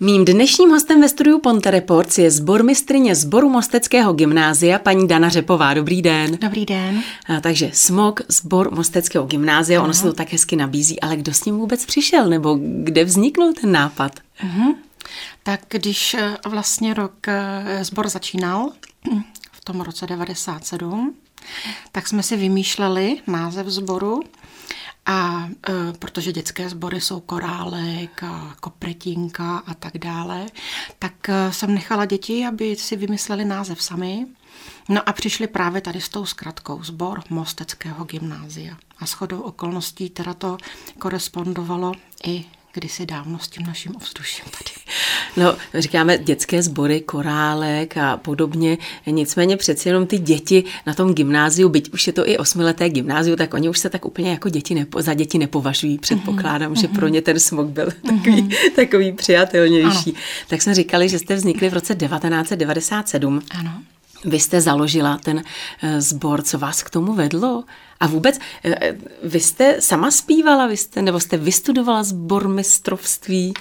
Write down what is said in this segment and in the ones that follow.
Mým dnešním hostem ve studiu Ponte Reports je zbormistrině zboru Mosteckého gymnázia, paní Dana Řepová. Dobrý den. Dobrý den. A, takže SMOK, zbor Mosteckého gymnázia, ono se to tak hezky nabízí, ale kdo s ním vůbec přišel, nebo kde vzniknul ten nápad? Uh-huh. Tak když eh, vlastně rok eh, sbor začínal, v tom roce 97, tak jsme si vymýšleli název sboru a e, protože dětské sbory jsou korálek a kopretínka a tak dále, tak e, jsem nechala děti, aby si vymysleli název sami. No a přišli právě tady s tou zkratkou Zbor Mosteckého gymnázia. A shodou okolností teda to korespondovalo i kdysi dávno s tím naším ovzduším tady. No, říkáme dětské sbory, korálek a podobně, nicméně přeci jenom ty děti na tom gymnáziu, byť už je to i osmileté gymnáziu, tak oni už se tak úplně jako děti nepo, za děti nepovažují. Předpokládám, mm-hmm. že pro ně ten smog byl takový, mm-hmm. takový přijatelnější. Ano. Tak jsme říkali, že jste vznikli v roce 1997. Ano. Vy jste založila ten eh, sbor, co vás k tomu vedlo? A vůbec, eh, vy jste sama zpívala, vy jste, nebo jste vystudovala sbor mistrovství?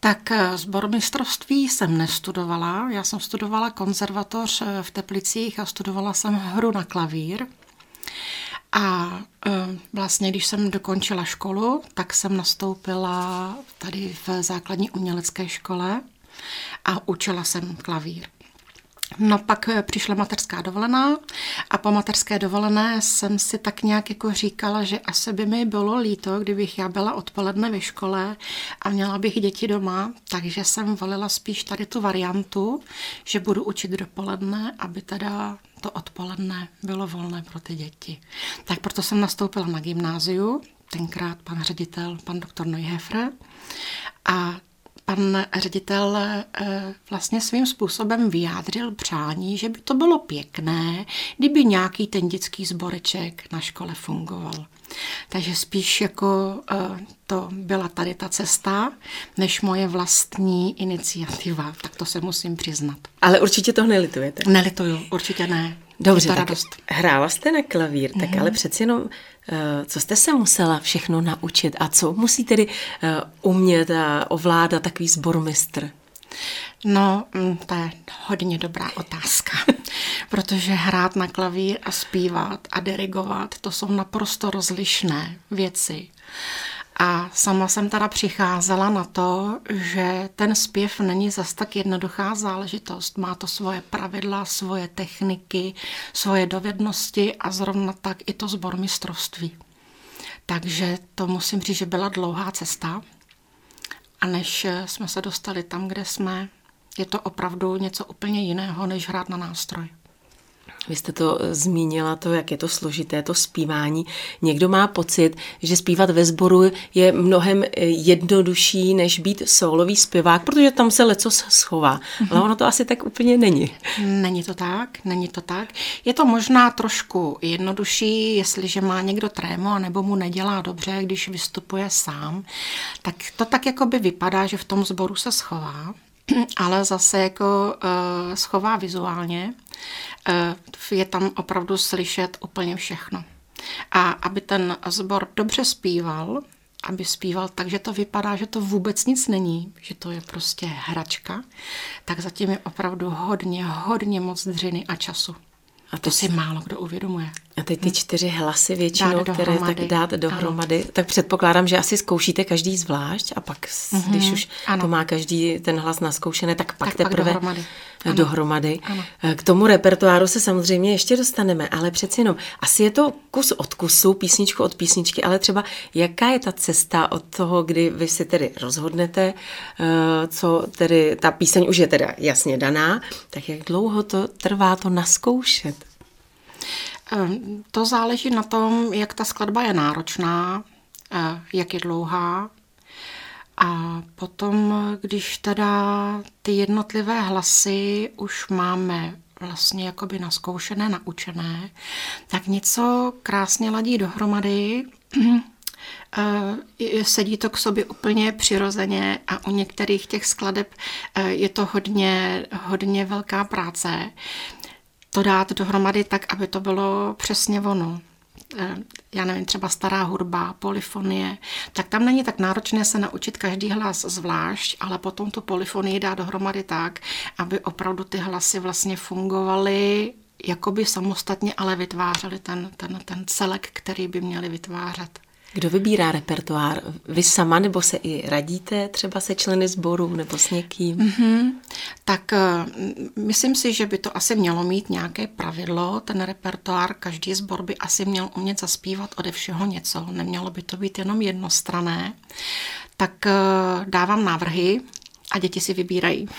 Tak sbor eh, mistrovství jsem nestudovala. Já jsem studovala konzervatoř v Teplicích a studovala jsem hru na klavír. A vlastně, když jsem dokončila školu, tak jsem nastoupila tady v základní umělecké škole a učila jsem klavír. No pak eh, přišla mateřská dovolená a po mateřské dovolené jsem si tak nějak jako říkala, že asi by mi bylo líto, kdybych já byla odpoledne ve škole a měla bych děti doma, takže jsem volila spíš tady tu variantu, že budu učit dopoledne, aby teda to odpoledne bylo volné pro ty děti. Tak proto jsem nastoupila na gymnáziu, tenkrát pan ředitel, pan doktor Neuhefr, a pan ředitel eh, vlastně svým způsobem vyjádřil přání, že by to bylo pěkné, kdyby nějaký ten dětský zboreček na škole fungoval. Takže spíš jako eh, to byla tady ta cesta, než moje vlastní iniciativa, tak to se musím přiznat. Ale určitě to nelitujete. Nelituju, určitě ne. Dobře, tak radost. hrála jste na klavír, tak mm-hmm. ale přeci jenom, eh, co jste se musela všechno naučit a co musí tedy eh, umět a ovládat takový zbormistr? No, mm, to je hodně dobrá otázka, protože hrát na klavír a zpívat a dirigovat, to jsou naprosto rozlišné věci. A sama jsem teda přicházela na to, že ten zpěv není zas tak jednoduchá záležitost. Má to svoje pravidla, svoje techniky, svoje dovednosti a zrovna tak i to zbormistrovství. Takže to musím říct, že byla dlouhá cesta. A než jsme se dostali tam, kde jsme, je to opravdu něco úplně jiného, než hrát na nástroj. Vy jste to eh, zmínila, to, jak je to složité, to zpívání. Někdo má pocit, že zpívat ve sboru je mnohem eh, jednodušší, než být solový zpěvák, protože tam se leco schová. Mm-hmm. Ale ono to asi tak úplně není. Není to tak, není to tak. Je to možná trošku jednodušší, jestliže má někdo trému, nebo mu nedělá dobře, když vystupuje sám. Tak to tak jako by vypadá, že v tom sboru se schová ale zase jako uh, schová vizuálně. Uh, je tam opravdu slyšet úplně všechno. A aby ten sbor dobře zpíval, aby zpíval tak, že to vypadá, že to vůbec nic není, že to je prostě hračka, tak zatím je opravdu hodně, hodně moc dřiny a času. A to si málo kdo uvědomuje. A teď ty hm. čtyři hlasy většinou, dát které tak dát dohromady, ano. tak předpokládám, že asi zkoušíte každý zvlášť a pak, mm-hmm. když už ano. to má každý ten hlas naskoušené, tak pak tak teprve pak dohromady. Ano. dohromady. Ano. Eh, k tomu repertoáru se samozřejmě ještě dostaneme, ale přeci jenom, asi je to kus od kusu, písničku od písničky, ale třeba jaká je ta cesta od toho, kdy vy si tedy rozhodnete, eh, co tedy, ta píseň už je teda jasně daná, tak jak dlouho to trvá to naskoušet? Ehm, to záleží na tom, jak ta skladba je náročná, eh, jak je dlouhá. A potom, když teda ty jednotlivé hlasy už máme vlastně jakoby naskoušené, naučené, tak něco krásně ladí dohromady, eh, sedí to k sobě úplně přirozeně a u některých těch skladeb eh, je to hodně, hodně velká práce to dát dohromady tak, aby to bylo přesně ono. eh, já nevím, třeba stará hudba, polyfonie, tak tam není tak náročné se naučit každý hlas zvlášť, ale potom tu polyfonii dá dohromady tak, aby opravdu ty hlasy vlastně fungovaly jakoby samostatně, ale vytvářely ten, ten, ten celek, který by měli vytvářet. Kdo vybírá repertoár? Vy sama nebo se i radíte třeba se členy sboru nebo s někým? Mm-hmm. Tak uh, myslím si, že by to asi mělo mít nějaké pravidlo. Ten repertoár, každý sbor by asi měl umět zaspívat ode všeho něco. Nemělo by to být jenom jednostrané. Tak uh, dávám návrhy a děti si vybírají.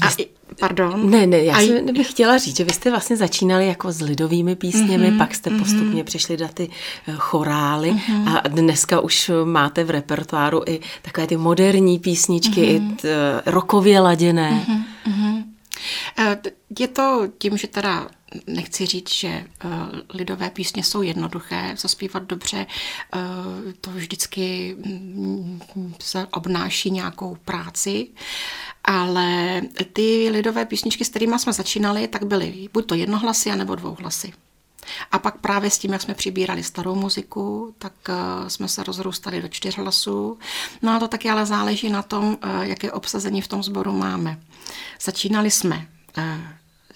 A, pardon. Ne, ne, já a... jsem bych chtěla říct, že vy jste vlastně začínali jako s lidovými písněmi, mm-hmm, pak jste mm-hmm. postupně přešli na ty eh, chorály mm-hmm. a dneska už máte v repertoáru i takové ty moderní písničky, mm-hmm. i t, eh, rokově laděné. Mm-hmm. Je to tím, že teda nechci říct, že lidové písně jsou jednoduché, zaspívat dobře, to vždycky mm, se obnáší nějakou práci, ale ty lidové písničky, s kterými jsme začínali, tak byly buď to jednohlasy, anebo dvouhlasy. A pak právě s tím, jak jsme přibírali starou muziku, tak uh, jsme se rozrůstali do čtyř hlasů. No a to taky ale záleží na tom, uh, jaké obsazení v tom sboru máme. Začínali jsme uh,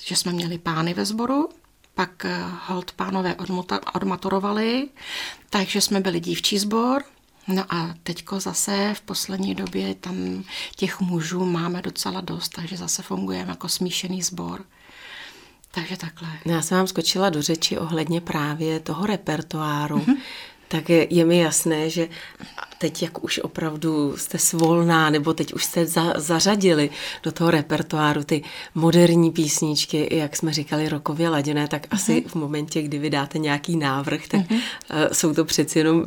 že jsme měli pány ve sboru, pak eh, hold pánové odmaturovali, takže jsme byli dívčí sbor, No a teďko zase v poslední době tam těch mužů máme docela dost, takže zase fungujeme jako smíšený sbor. Takže takhle. Já jsem vám skočila do řeči ohledně právě toho repertoáru. Mm-hmm tak je, je mi jasné, že teď, jak už opravdu jste svolná, nebo teď už jste za, zařadili do toho repertoáru ty moderní písničky, jak jsme říkali, rokově laděné, tak uh-huh. asi v momentě, kdy vydáte nějaký návrh, tak uh-huh. uh, jsou to přeci jenom uh,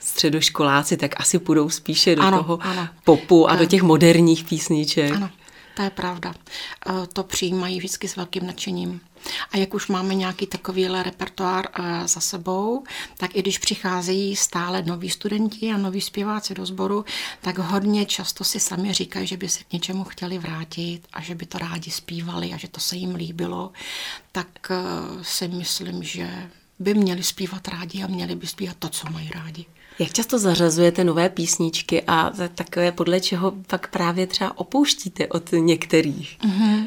středoškoláci, tak asi půjdou spíše do ano, toho ano. popu a do těch moderních písniček. Ano, to je pravda. Uh, to přijímají vždycky s velkým nadšením. A jak už máme nějaký takovýhle repertoár eh, za sebou, tak i když přicházejí stále noví studenti a noví zpěváci do sboru, tak hodně často si sami říkají, že by se k něčemu chtěli vrátit a že by to rádi zpívali a že to se jim líbilo, tak eh, si myslím, že by měli zpívat rádi a měli by zpívat to, co mají rádi. Jak často zařazujete nové písničky a takové podle čeho pak právě třeba opouštíte od některých? Mm-hmm.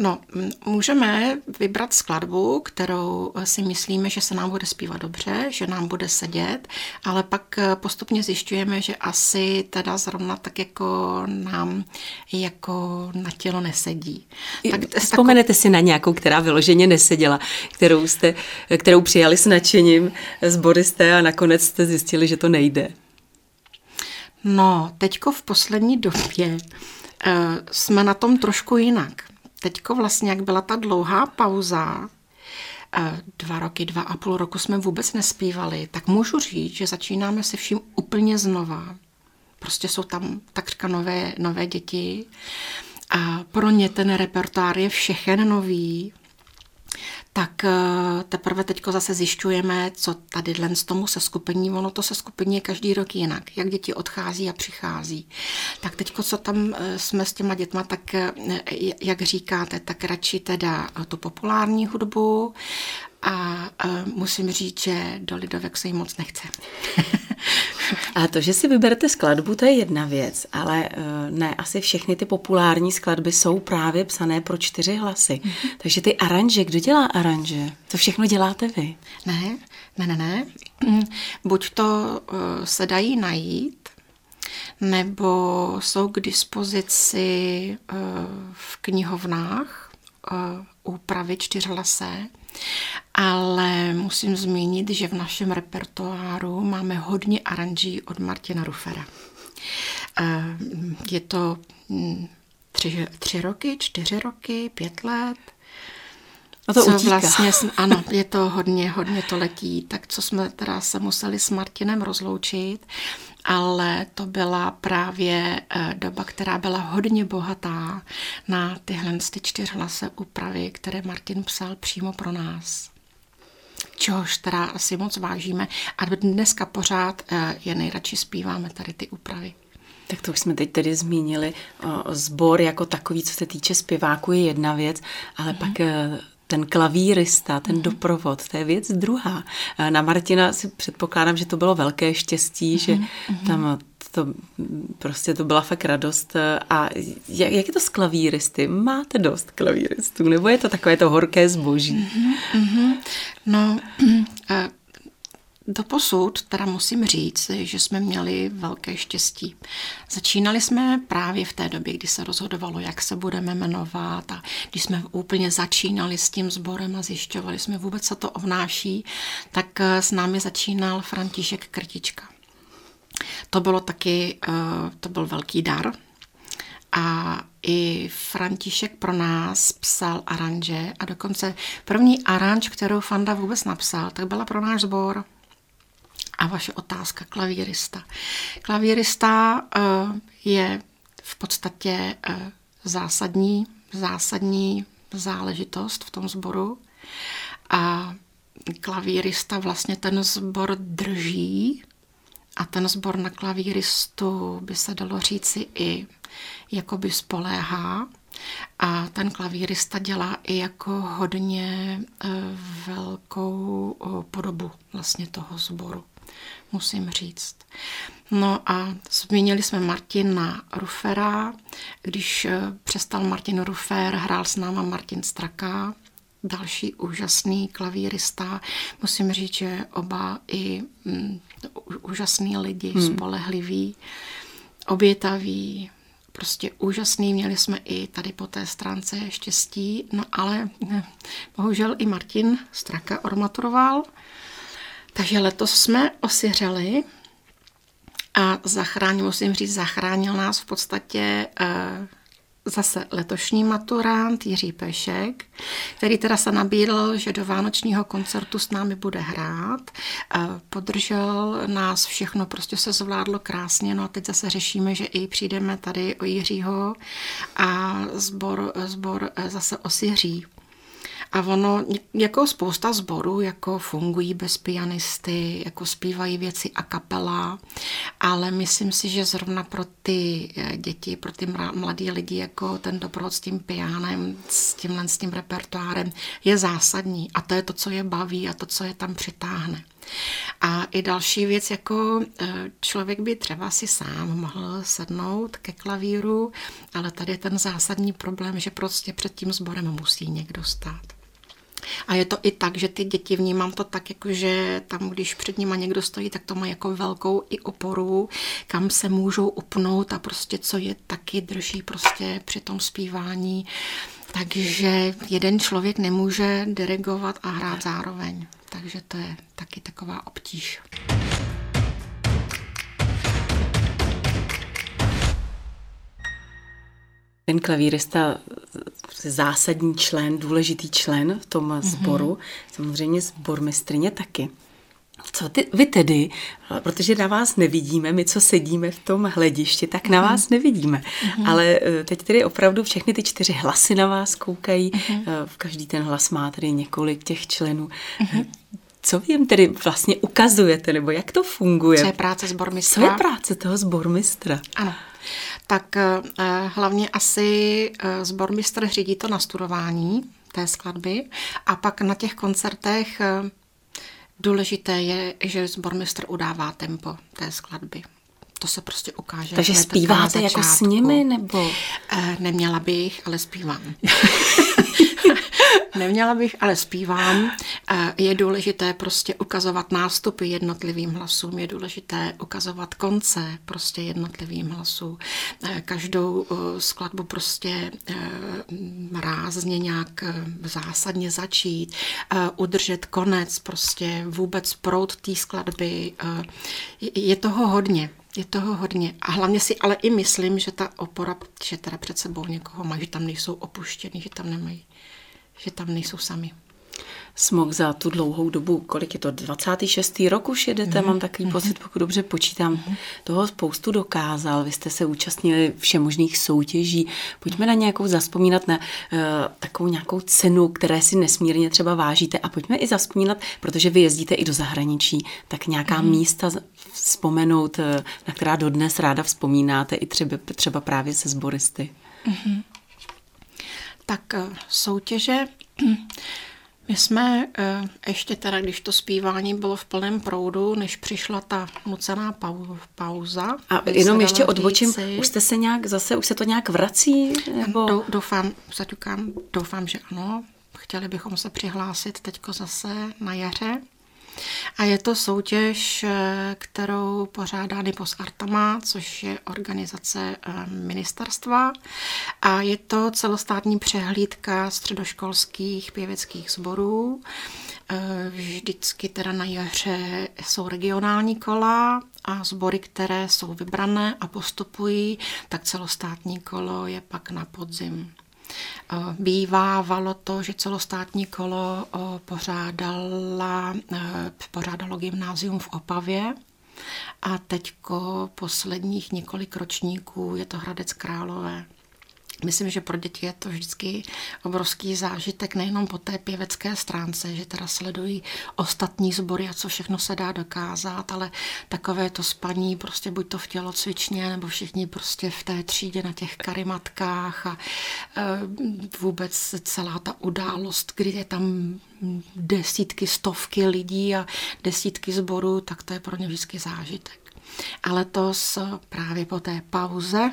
No, můžeme vybrat skladbu, kterou si myslíme, že se nám bude zpívat dobře, že nám bude sedět, ale pak postupně zjišťujeme, že asi teda zrovna tak jako nám jako na tělo nesedí. Tak, Vzpomenete si na nějakou, která vyloženě neseděla, kterou, jste, kterou přijali s nadšením, zboryste a nakonec jste zjistili, že to nejde? No, teďko v poslední době jsme na tom trošku jinak teďko vlastně, jak byla ta dlouhá pauza, eh, dva roky, dva a půl roku jsme vůbec nespívali, tak můžu říct, že začínáme se vším úplně znova. Prostě jsou tam takřka nové, nové děti a pro ně ten repertoár je všechen nový tak eh, teprve teď zase zjišťujeme, co tady dlen z tomu se skupení, ono to se skupení je každý rok jinak, jak děti odchází a přichází. Tak teď, co tam eh, jsme s těma dětma, tak eh, jak říkáte, tak radši teda tu populární hudbu a musím říct, že do lidovek se jim moc nechce. A to, že si vyberete skladbu, to je jedna věc, ale eh, ne, asi všechny ty populární skladby jsou právě psané pro čtyři hlasy. Mm-hmm. Takže ty aranže, kdo dělá aranže? To všechno děláte vy? Ne, ne, ne, ne. Mm, buď to uh, se dají najít, nebo jsou k dispozici uh, v knihovnách uh, úpravy čtyřhlasé ale musím zmínit, že v našem repertoáru máme hodně aranží od Martina Rufera. Eh, je to hm, tři, tři roky, čtyři roky, pět let. A to co utíká. vlastně, ano, je to hodně, hodně to letí. Tak co jsme teda se museli s Martinem rozloučit, ale to byla právě eh, doba, která byla hodně bohatá na tyhle ty čtyřhlase úpravy, které Martin psal přímo pro nás čehož teda asi moc vážíme. A dneska pořád eh, je nejradši zpíváme tady ty úpravy. Tak to už jsme teď tedy zmínili. Zbor jako takový, co se týče zpěváku, je jedna věc, ale mm-hmm. pak eh, ten klavírista, ten mm-hmm. doprovod, to je věc druhá. Na Martina si předpokládám, že to bylo velké štěstí, mm-hmm. že mhm. tam to prostě to byla fakt radost. A jak, jak je to s klavíristy? Máte dost klavíristů? Nebo je to takové to horké zboží? Mm-hmm. No, Doposud teda musím říct, že jsme měli velké štěstí. Začínali jsme právě v té době, kdy se rozhodovalo, jak se budeme jmenovat a když jsme úplně začínali s tím sborem a zjišťovali jsme vůbec, co to obnáší, tak eh, s námi začínal František Krtička. To bylo taky, eh, to byl velký dar, a i František pro nás psal aranže a dokonce první aranž, kterou Fanda vůbec napsal, tak byla pro náš sbor. A vaše otázka, klavírista. Klavírista uh, je v podstatě uh, zásadní, zásadní záležitost v tom sboru. A klavírista vlastně ten sbor drží a ten sbor na klavíristu by se dalo říci i jakoby spoléhá. A ten klavírista dělá i jako hodně e, velkou podobu vlastně toho sboru musím říct. No a zmínili jsme Martina Rufera. Když eh, přestal Martin Rufer, hrál s náma Martin Straka, další úžasný klavírista. Musím říct, že oba i mm, úžasný lidi, hmm. spolehliví, obětaví, prostě úžasný. Měli jsme i tady po té stránce štěstí, no ale ne, bohužel i Martin Straka ormaturoval. Takže letos jsme osiřeli a zachránil, musím říct, zachránil nás v podstatě uh, zase letošní maturant Jiří Pešek, který teda se nabídl, že do vánočního koncertu s námi bude hrát. Podržel nás všechno, prostě se zvládlo krásně, no a teď zase řešíme, že i přijdeme tady o Jiřího a zbor, zbor eh, zase osiří. A ono, jako spousta zborů, jako fungují bez pianisty, jako zpívají věci a kapela, ale myslím si, že zrovna pro ty eh, děti, pro ty mladí lidi, jako ten doprovod s tím pianem, s tímhle s tím repertoárem je zásadní. A to je to, co je baví a to, co je tam přitáhne. A i další věc, jako eh, člověk by třeba si sám mohl sednout ke klavíru, ale tady je ten zásadní problém, že prostě před tím sborem musí někdo stát. A je to i tak, že ty děti vnímám to tak, jako že tam, když před nima někdo stojí, tak to má jako velkou i oporu, kam se můžou upnout a prostě co je taky drží prostě při tom zpívání. Takže jeden člověk nemůže dirigovat a hrát zároveň. Takže to je taky taková obtíž. Ten klavírista zásadní člen, důležitý člen v tom mm-hmm. sboru, samozřejmě sbormistrně taky. Co ty, vy tedy, protože na vás nevidíme, my, co sedíme v tom hledišti, tak na mm-hmm. vás nevidíme. Mm-hmm. Ale eh, teď tedy opravdu všechny ty čtyři hlasy na vás koukají. Mm-hmm. V každý ten hlas má tedy několik těch členů. Mm-hmm. Co vy jim tedy vlastně ukazujete, nebo jak to funguje? Co je práce sbormistra? Co je práce toho sbormistra? Ano tak eh, hlavně asi eh, sbormistr řídí to nastudování té skladby a pak na těch koncertech eh, důležité je, že sbormistr udává tempo té skladby. To se prostě ukáže. Takže zpíváte jako s nimi, nebo? Neměla bych, ale zpívám. Neměla bych, ale zpívám. Je důležité prostě ukazovat nástupy jednotlivým hlasům, je důležité ukazovat konce prostě jednotlivým hlasům. Každou skladbu prostě rázně nějak zásadně začít, udržet konec, prostě vůbec prout té skladby. Je toho hodně. Je toho hodně. A hlavně si ale i myslím, že ta opora, že teda před sebou někoho má, že tam nejsou opuštěný, že tam nemají že tam nejsou sami. Smog za tu dlouhou dobu, kolik je to, 26. rok už jedete, mm-hmm. mám takový mm-hmm. pocit, pokud dobře počítám, mm-hmm. toho spoustu dokázal, vy jste se účastnili všemožných soutěží, pojďme na nějakou zaspomínat na uh, takovou nějakou cenu, které si nesmírně třeba vážíte a pojďme i zaspomínat, protože vy jezdíte i do zahraničí, tak nějaká mm-hmm. místa vzpomenout, eh, na která dodnes ráda vzpomínáte i třeba, třeba právě se sboristy. Mm-hmm tak eh, soutěže My jsme eh, ještě teda, když to zpívání bylo v plném proudu, než přišla ta nucená pauza. A jenom ještě odbočím, už jste se nějak zase, už se to nějak vrací? Nebo... Doufám, zaťukám, doufám, že ano. Chtěli bychom se přihlásit teďko zase na jaře. A je to soutěž, eh, kterou pořádá Nipos Artama, což je organizace eh, ministerstva. A je to celostátní přehlídka středoškolských pěveckých sborů. Eh, vždycky teda na jaře jsou regionální kola a sbory, které jsou vybrané a postupují, tak celostátní kolo je pak na podzim. Bývávalo to, že celostátní kolo pořádala, pořádalo gymnázium v Opavě a teďko posledních několik ročníků je to Hradec Králové. Myslím, že pro děti je to vždycky obrovský zážitek, nejenom po té pěvecké stránce, že teda sledují ostatní sbory a co všechno se dá dokázat, ale takové to spaní, prostě buď to v tělocvičně, nebo všichni prostě v té třídě na těch karimatkách a e, vůbec celá ta událost, kdy je tam desítky, stovky lidí a desítky sborů, tak to je pro ně vždycky zážitek. Ale to právě po té pauze,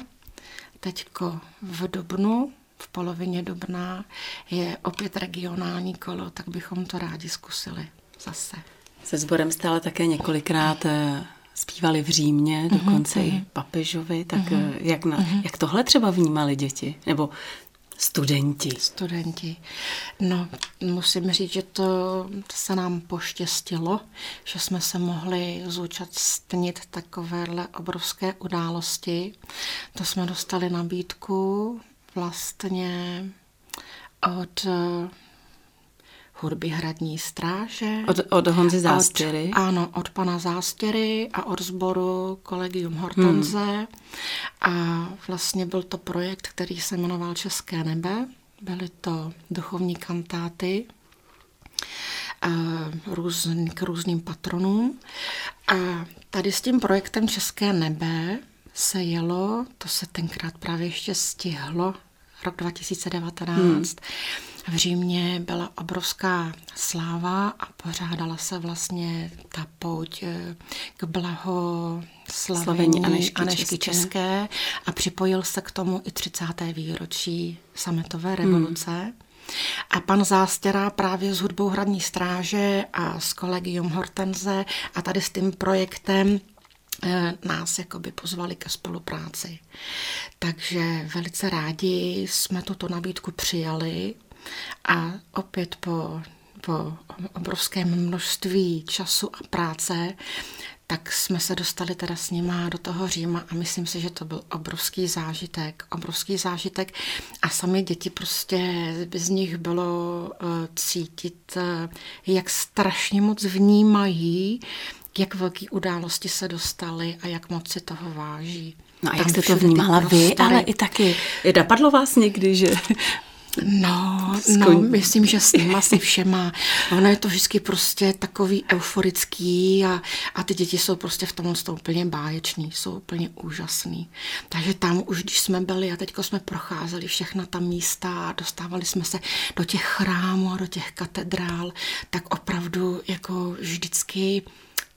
teďko v Dubnu, v polovině dubna, je opět regionální kolo, tak bychom to rádi zkusili zase. Se sborem jste ale také několikrát eh, zpívali v Římě, mhm, dokonce uh-huh, i papežovi, tak uh-huh, jak, na, uh-huh. jak tohle třeba vnímali děti? Nebo Studenti. Studenti. No, musím říct, že to se nám poštěstilo, že jsme se mohli zúčastnit takovéhle obrovské události. To jsme dostali nabídku vlastně od hudby Hradní stráže. Od, od Honzy Zástěry? Od, ano, od pana Zástěry a od sboru Kolegium Hortonze. Hmm. A vlastně byl to projekt, který se jmenoval České nebe. Byly to duchovní kantáty různý, k různým patronům. A tady s tím projektem České nebe se jelo, to se tenkrát právě ještě stihlo, rok 2019. Hmm v Římě byla obrovská sláva a pořádala se vlastně ta pouť eh, k blaho slavení Anešky, Anešky České. České a připojil se k tomu i 30. výročí sametové revoluce. Hmm. A pan Zástěra právě s hudbou Hradní stráže a s kolegium Hortenze a tady s tím projektem eh, nás jakoby pozvali ke spolupráci. Takže velice rádi jsme tuto nabídku přijali a opět po, po obrovském množství času a práce, tak jsme se dostali teda s nima do toho Říma a myslím si, že to byl obrovský zážitek, obrovský zážitek a sami děti prostě z nich bylo uh, cítit, uh, jak strašně moc vnímají, jak velké události se dostaly a jak moc si toho váží. No a jak jste to vnímala vy, ale i taky. Napadlo vás někdy, že No, no, myslím, že s nima si všema. Ono je to vždycky prostě takový euforický a, a ty děti jsou prostě v tomhle jsou úplně báječní, jsou úplně úžasný. Takže tam už, když jsme byli a teďko jsme procházeli všechna ta místa a dostávali jsme se do těch chrámů a do těch katedrál, tak opravdu jako vždycky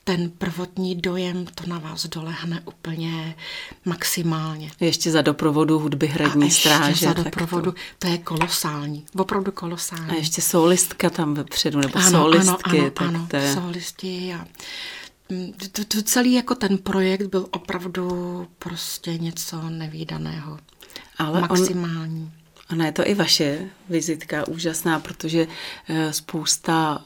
ten prvotní dojem to na vás dolehne úplně maximálně. Ještě za doprovodu hudby hradní a ještě stráže. za doprovodu, to... to je kolosální, opravdu kolosální. A ještě solistka tam vepředu, nebo ano, solistky. Ano, ano, ano, to je... solisti a mm, to, to celý jako ten projekt byl opravdu prostě něco nevýdaného. Ale maximální. On... Ona je to i vaše vizitka úžasná, protože eh, spousta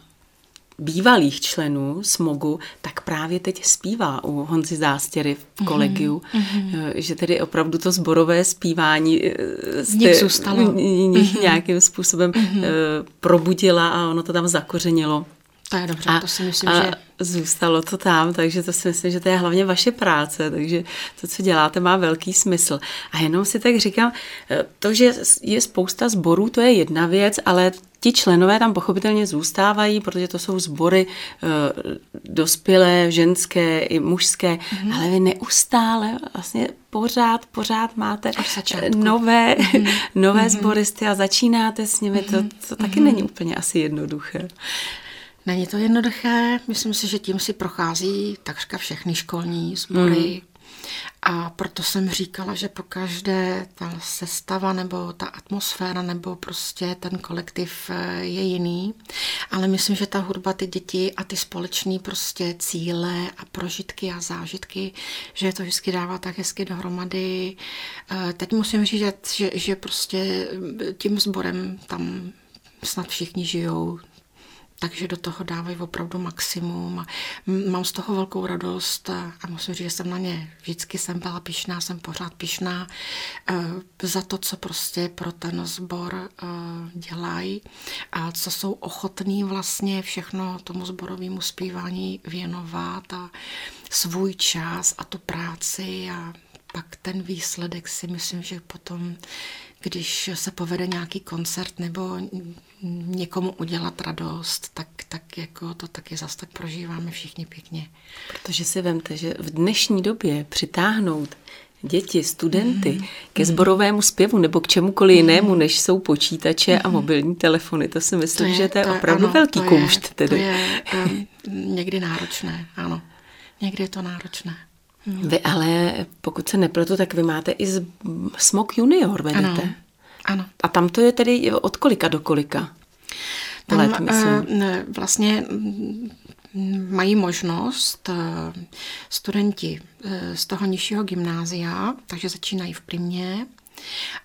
bývalých členů SMOGu, tak právě teď zpívá u Honzy Zástěry v mhm, kolegiu, mm-hmm. že tedy opravdu to zborové zpívání z eh, zůstalo. Mm-hmm. nějakým způsobem mm-hmm. probudila a ono to tam zakořenilo. To je dobře, a, to si myslím, a, že zůstalo to tam, takže to si myslím, že to je hlavně vaše práce, takže to, co děláte, má velký smysl. A jenom si tak říkám, eh, to, že je spousta sborů, to je jedna věc, ale ti členové tam pochopitelně zůstávají, protože to jsou sbory uh, dospělé, ženské i mužské, mm. ale vy neustále vlastně pořád, pořád máte nové, mm. nové mm. sboristy a začínáte s nimi, to, to taky mm. není úplně asi jednoduché. Není to jednoduché, myslím si, že tím si prochází takřka všechny školní sbory. Mm. A proto jsem říkala, že po každé ta sestava nebo ta atmosféra nebo prostě ten kolektiv eh, je jiný. Ale myslím, že ta hudba, ty děti a ty společné prostě cíle a prožitky a zážitky, že to vždycky dává tak hezky dohromady. Eh, teď musím říct, že, že prostě tím sborem tam snad všichni žijou takže do toho dávají opravdu maximum a mám z toho velkou radost a musím říct, že jsem na ně vždycky jsem byla pišná, jsem pořád pišná eh, za to, co prostě pro ten sbor eh, dělají a co jsou ochotní vlastně všechno tomu sborovému zpívání věnovat a svůj čas a tu práci a pak ten výsledek si myslím, že potom, když se povede nějaký koncert nebo někomu udělat radost, tak, tak jako to taky zase tak prožíváme všichni pěkně. Protože si vemte, že v dnešní době přitáhnout děti, studenty mm. ke zborovému zpěvu nebo k čemukoliv mm. jinému, než jsou počítače mm. a mhm. mobilní telefony. To si myslím, to je, že to je to opravdu ano, velký to koušt. Je, tedy. To je um, někdy náročné, ano. Někdy je to náročné. Mm. Vy ale, pokud se nepletu, tak vy máte i z Smok Junior, vedete? Ano. ano. A tam to je tedy od kolika do kolika? Tam let, myslím. Uh, vlastně mají možnost eh, studenti eh, z toho nižšího gymnázia, takže začínají v primě,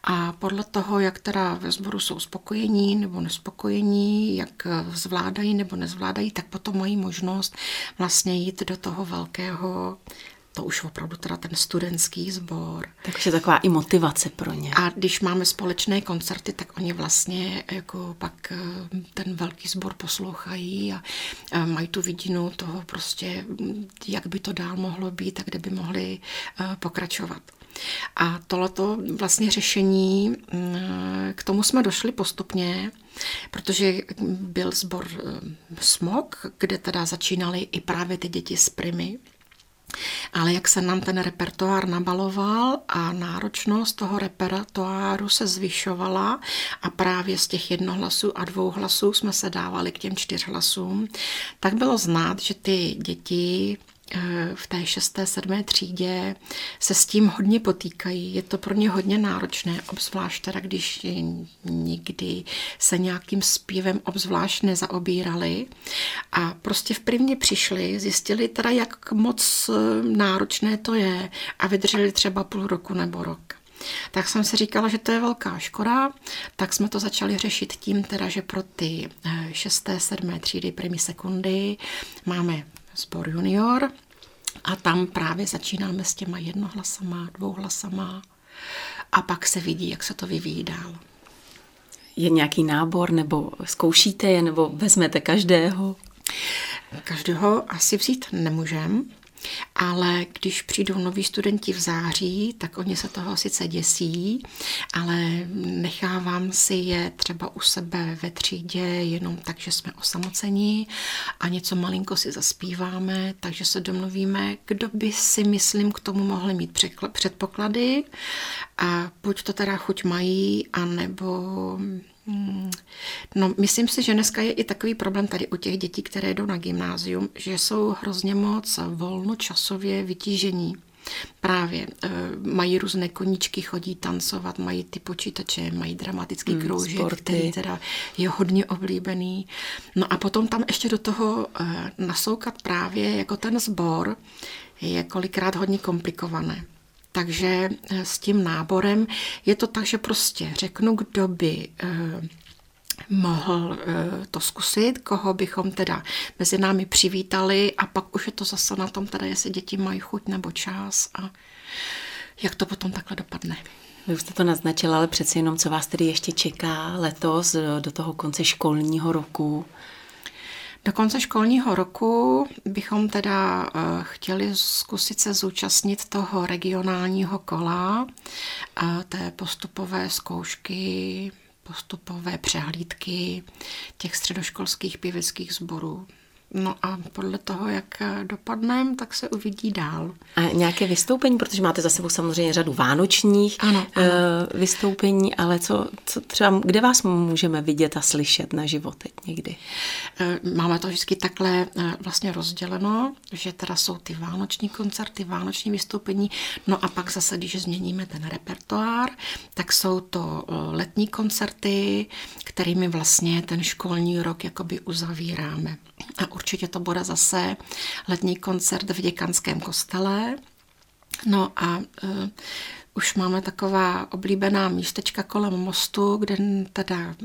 a podle toho, jak teda ve sboru jsou spokojení nebo nespokojení, jak zvládají nebo nezvládají, tak potom mají možnost vlastně jít do toho velkého to už opravdu teda ten studentský sbor. Takže taková i motivace pro ně. A když máme společné koncerty, tak oni vlastně jako pak eh, ten velký sbor poslouchají a mají tu vidinu toho prostě, jak by to dál mohlo být a kde by mohli eh, pokračovat. A tohleto vlastně řešení, mm, k tomu jsme došli postupně, protože byl sbor eh, Smok, kde teda začínali i právě ty děti z Primy, ale jak se nám ten repertoár nabaloval a náročnost toho repertoáru se zvyšovala a právě z těch jednohlasů a dvou hlasů jsme se dávali k těm čtyřhlasům, tak bylo znát, že ty děti v té šesté, sedmé třídě se s tím hodně potýkají. Je to pro ně hodně náročné, obzvlášť teda, když nikdy se nějakým zpěvem obzvlášť nezaobírali. A prostě v prvně přišli, zjistili teda, jak moc eh, náročné to je a vydrželi třeba půl roku nebo rok. Tak jsem si říkala, že to je velká škoda, tak jsme to začali řešit tím, teda, že pro ty eh, šesté, sedmé třídy, první sekundy máme sbor junior a tam právě začínáme s těma jednohlasama, dvouhlasama a pak se vidí, jak se to vyvíjí dál. Je nějaký nábor, nebo zkoušíte je, nebo vezmete každého? Každého asi vzít nemůžem, ale když přijdou noví studenti v září, tak oni se toho sice děsí, ale nechávám si je třeba u sebe ve třídě jenom tak, že jsme osamocení a něco malinko si zaspíváme, takže se domluvíme, kdo by si, myslím, k tomu mohli mít předpoklady a buď to teda chuť mají, anebo. No, myslím si, že dneska je i takový problém tady u těch dětí, které jdou na gymnázium, že jsou hrozně moc volnočasově vytížení. Právě e, mají různé koníčky, chodí tancovat, mají ty počítače, mají dramatický hmm, kroužek, sporty. který teda je hodně oblíbený. No a potom tam ještě do toho e, nasoukat právě jako ten sbor je kolikrát hodně komplikované. Takže eh, s tím náborem je to tak, že prostě řeknu, kdo by eh, mohl eh, to zkusit, koho bychom teda mezi námi přivítali a pak už je to zase na tom, teda jestli děti mají chuť nebo čas a jak to potom takhle dopadne. Vy už jste to naznačila, ale přeci jenom, co vás tedy ještě čeká letos do toho konce školního roku? Do konce školního roku bychom teda uh, chtěli zkusit se zúčastnit toho regionálního kola, uh, té postupové zkoušky, postupové přehlídky těch středoškolských pěveckých sborů. No a podle toho, jak dopadneme, tak se uvidí dál. A nějaké vystoupení, protože máte za sebou samozřejmě řadu vánočních ano, ano. Uh, vystoupení, ale co, co třeba, kde vás můžeme vidět a slyšet na život teď někdy? Uh, máme to vždycky takhle vlastně rozděleno, že teda jsou ty vánoční koncerty, vánoční vystoupení, no a pak zase, když změníme ten repertoár, tak jsou to letní koncerty, kterými vlastně ten školní rok jakoby uzavíráme. A určitě to bude zase letní koncert v děkanském kostele. No a uh, už máme taková oblíbená místečka kolem mostu, kde teda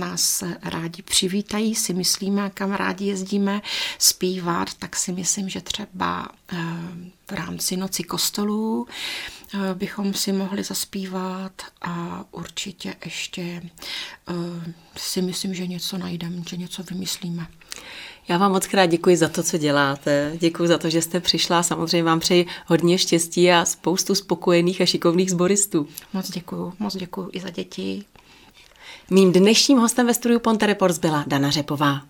nás rádi přivítají, si myslíme, kam rádi jezdíme zpívat, tak si myslím, že třeba uh, v rámci noci kostolů uh, bychom si mohli zaspívat a určitě ještě si myslím, že něco najdeme, že něco vymyslíme. Já vám moc krát děkuji za to, co děláte. Děkuji za to, že jste přišla. Samozřejmě vám přeji hodně štěstí a spoustu spokojených a šikovných zboristů. Moc děkuji, moc děkuji i za děti. Mým dnešním hostem ve studiu Ponte Reports byla Dana Řepová.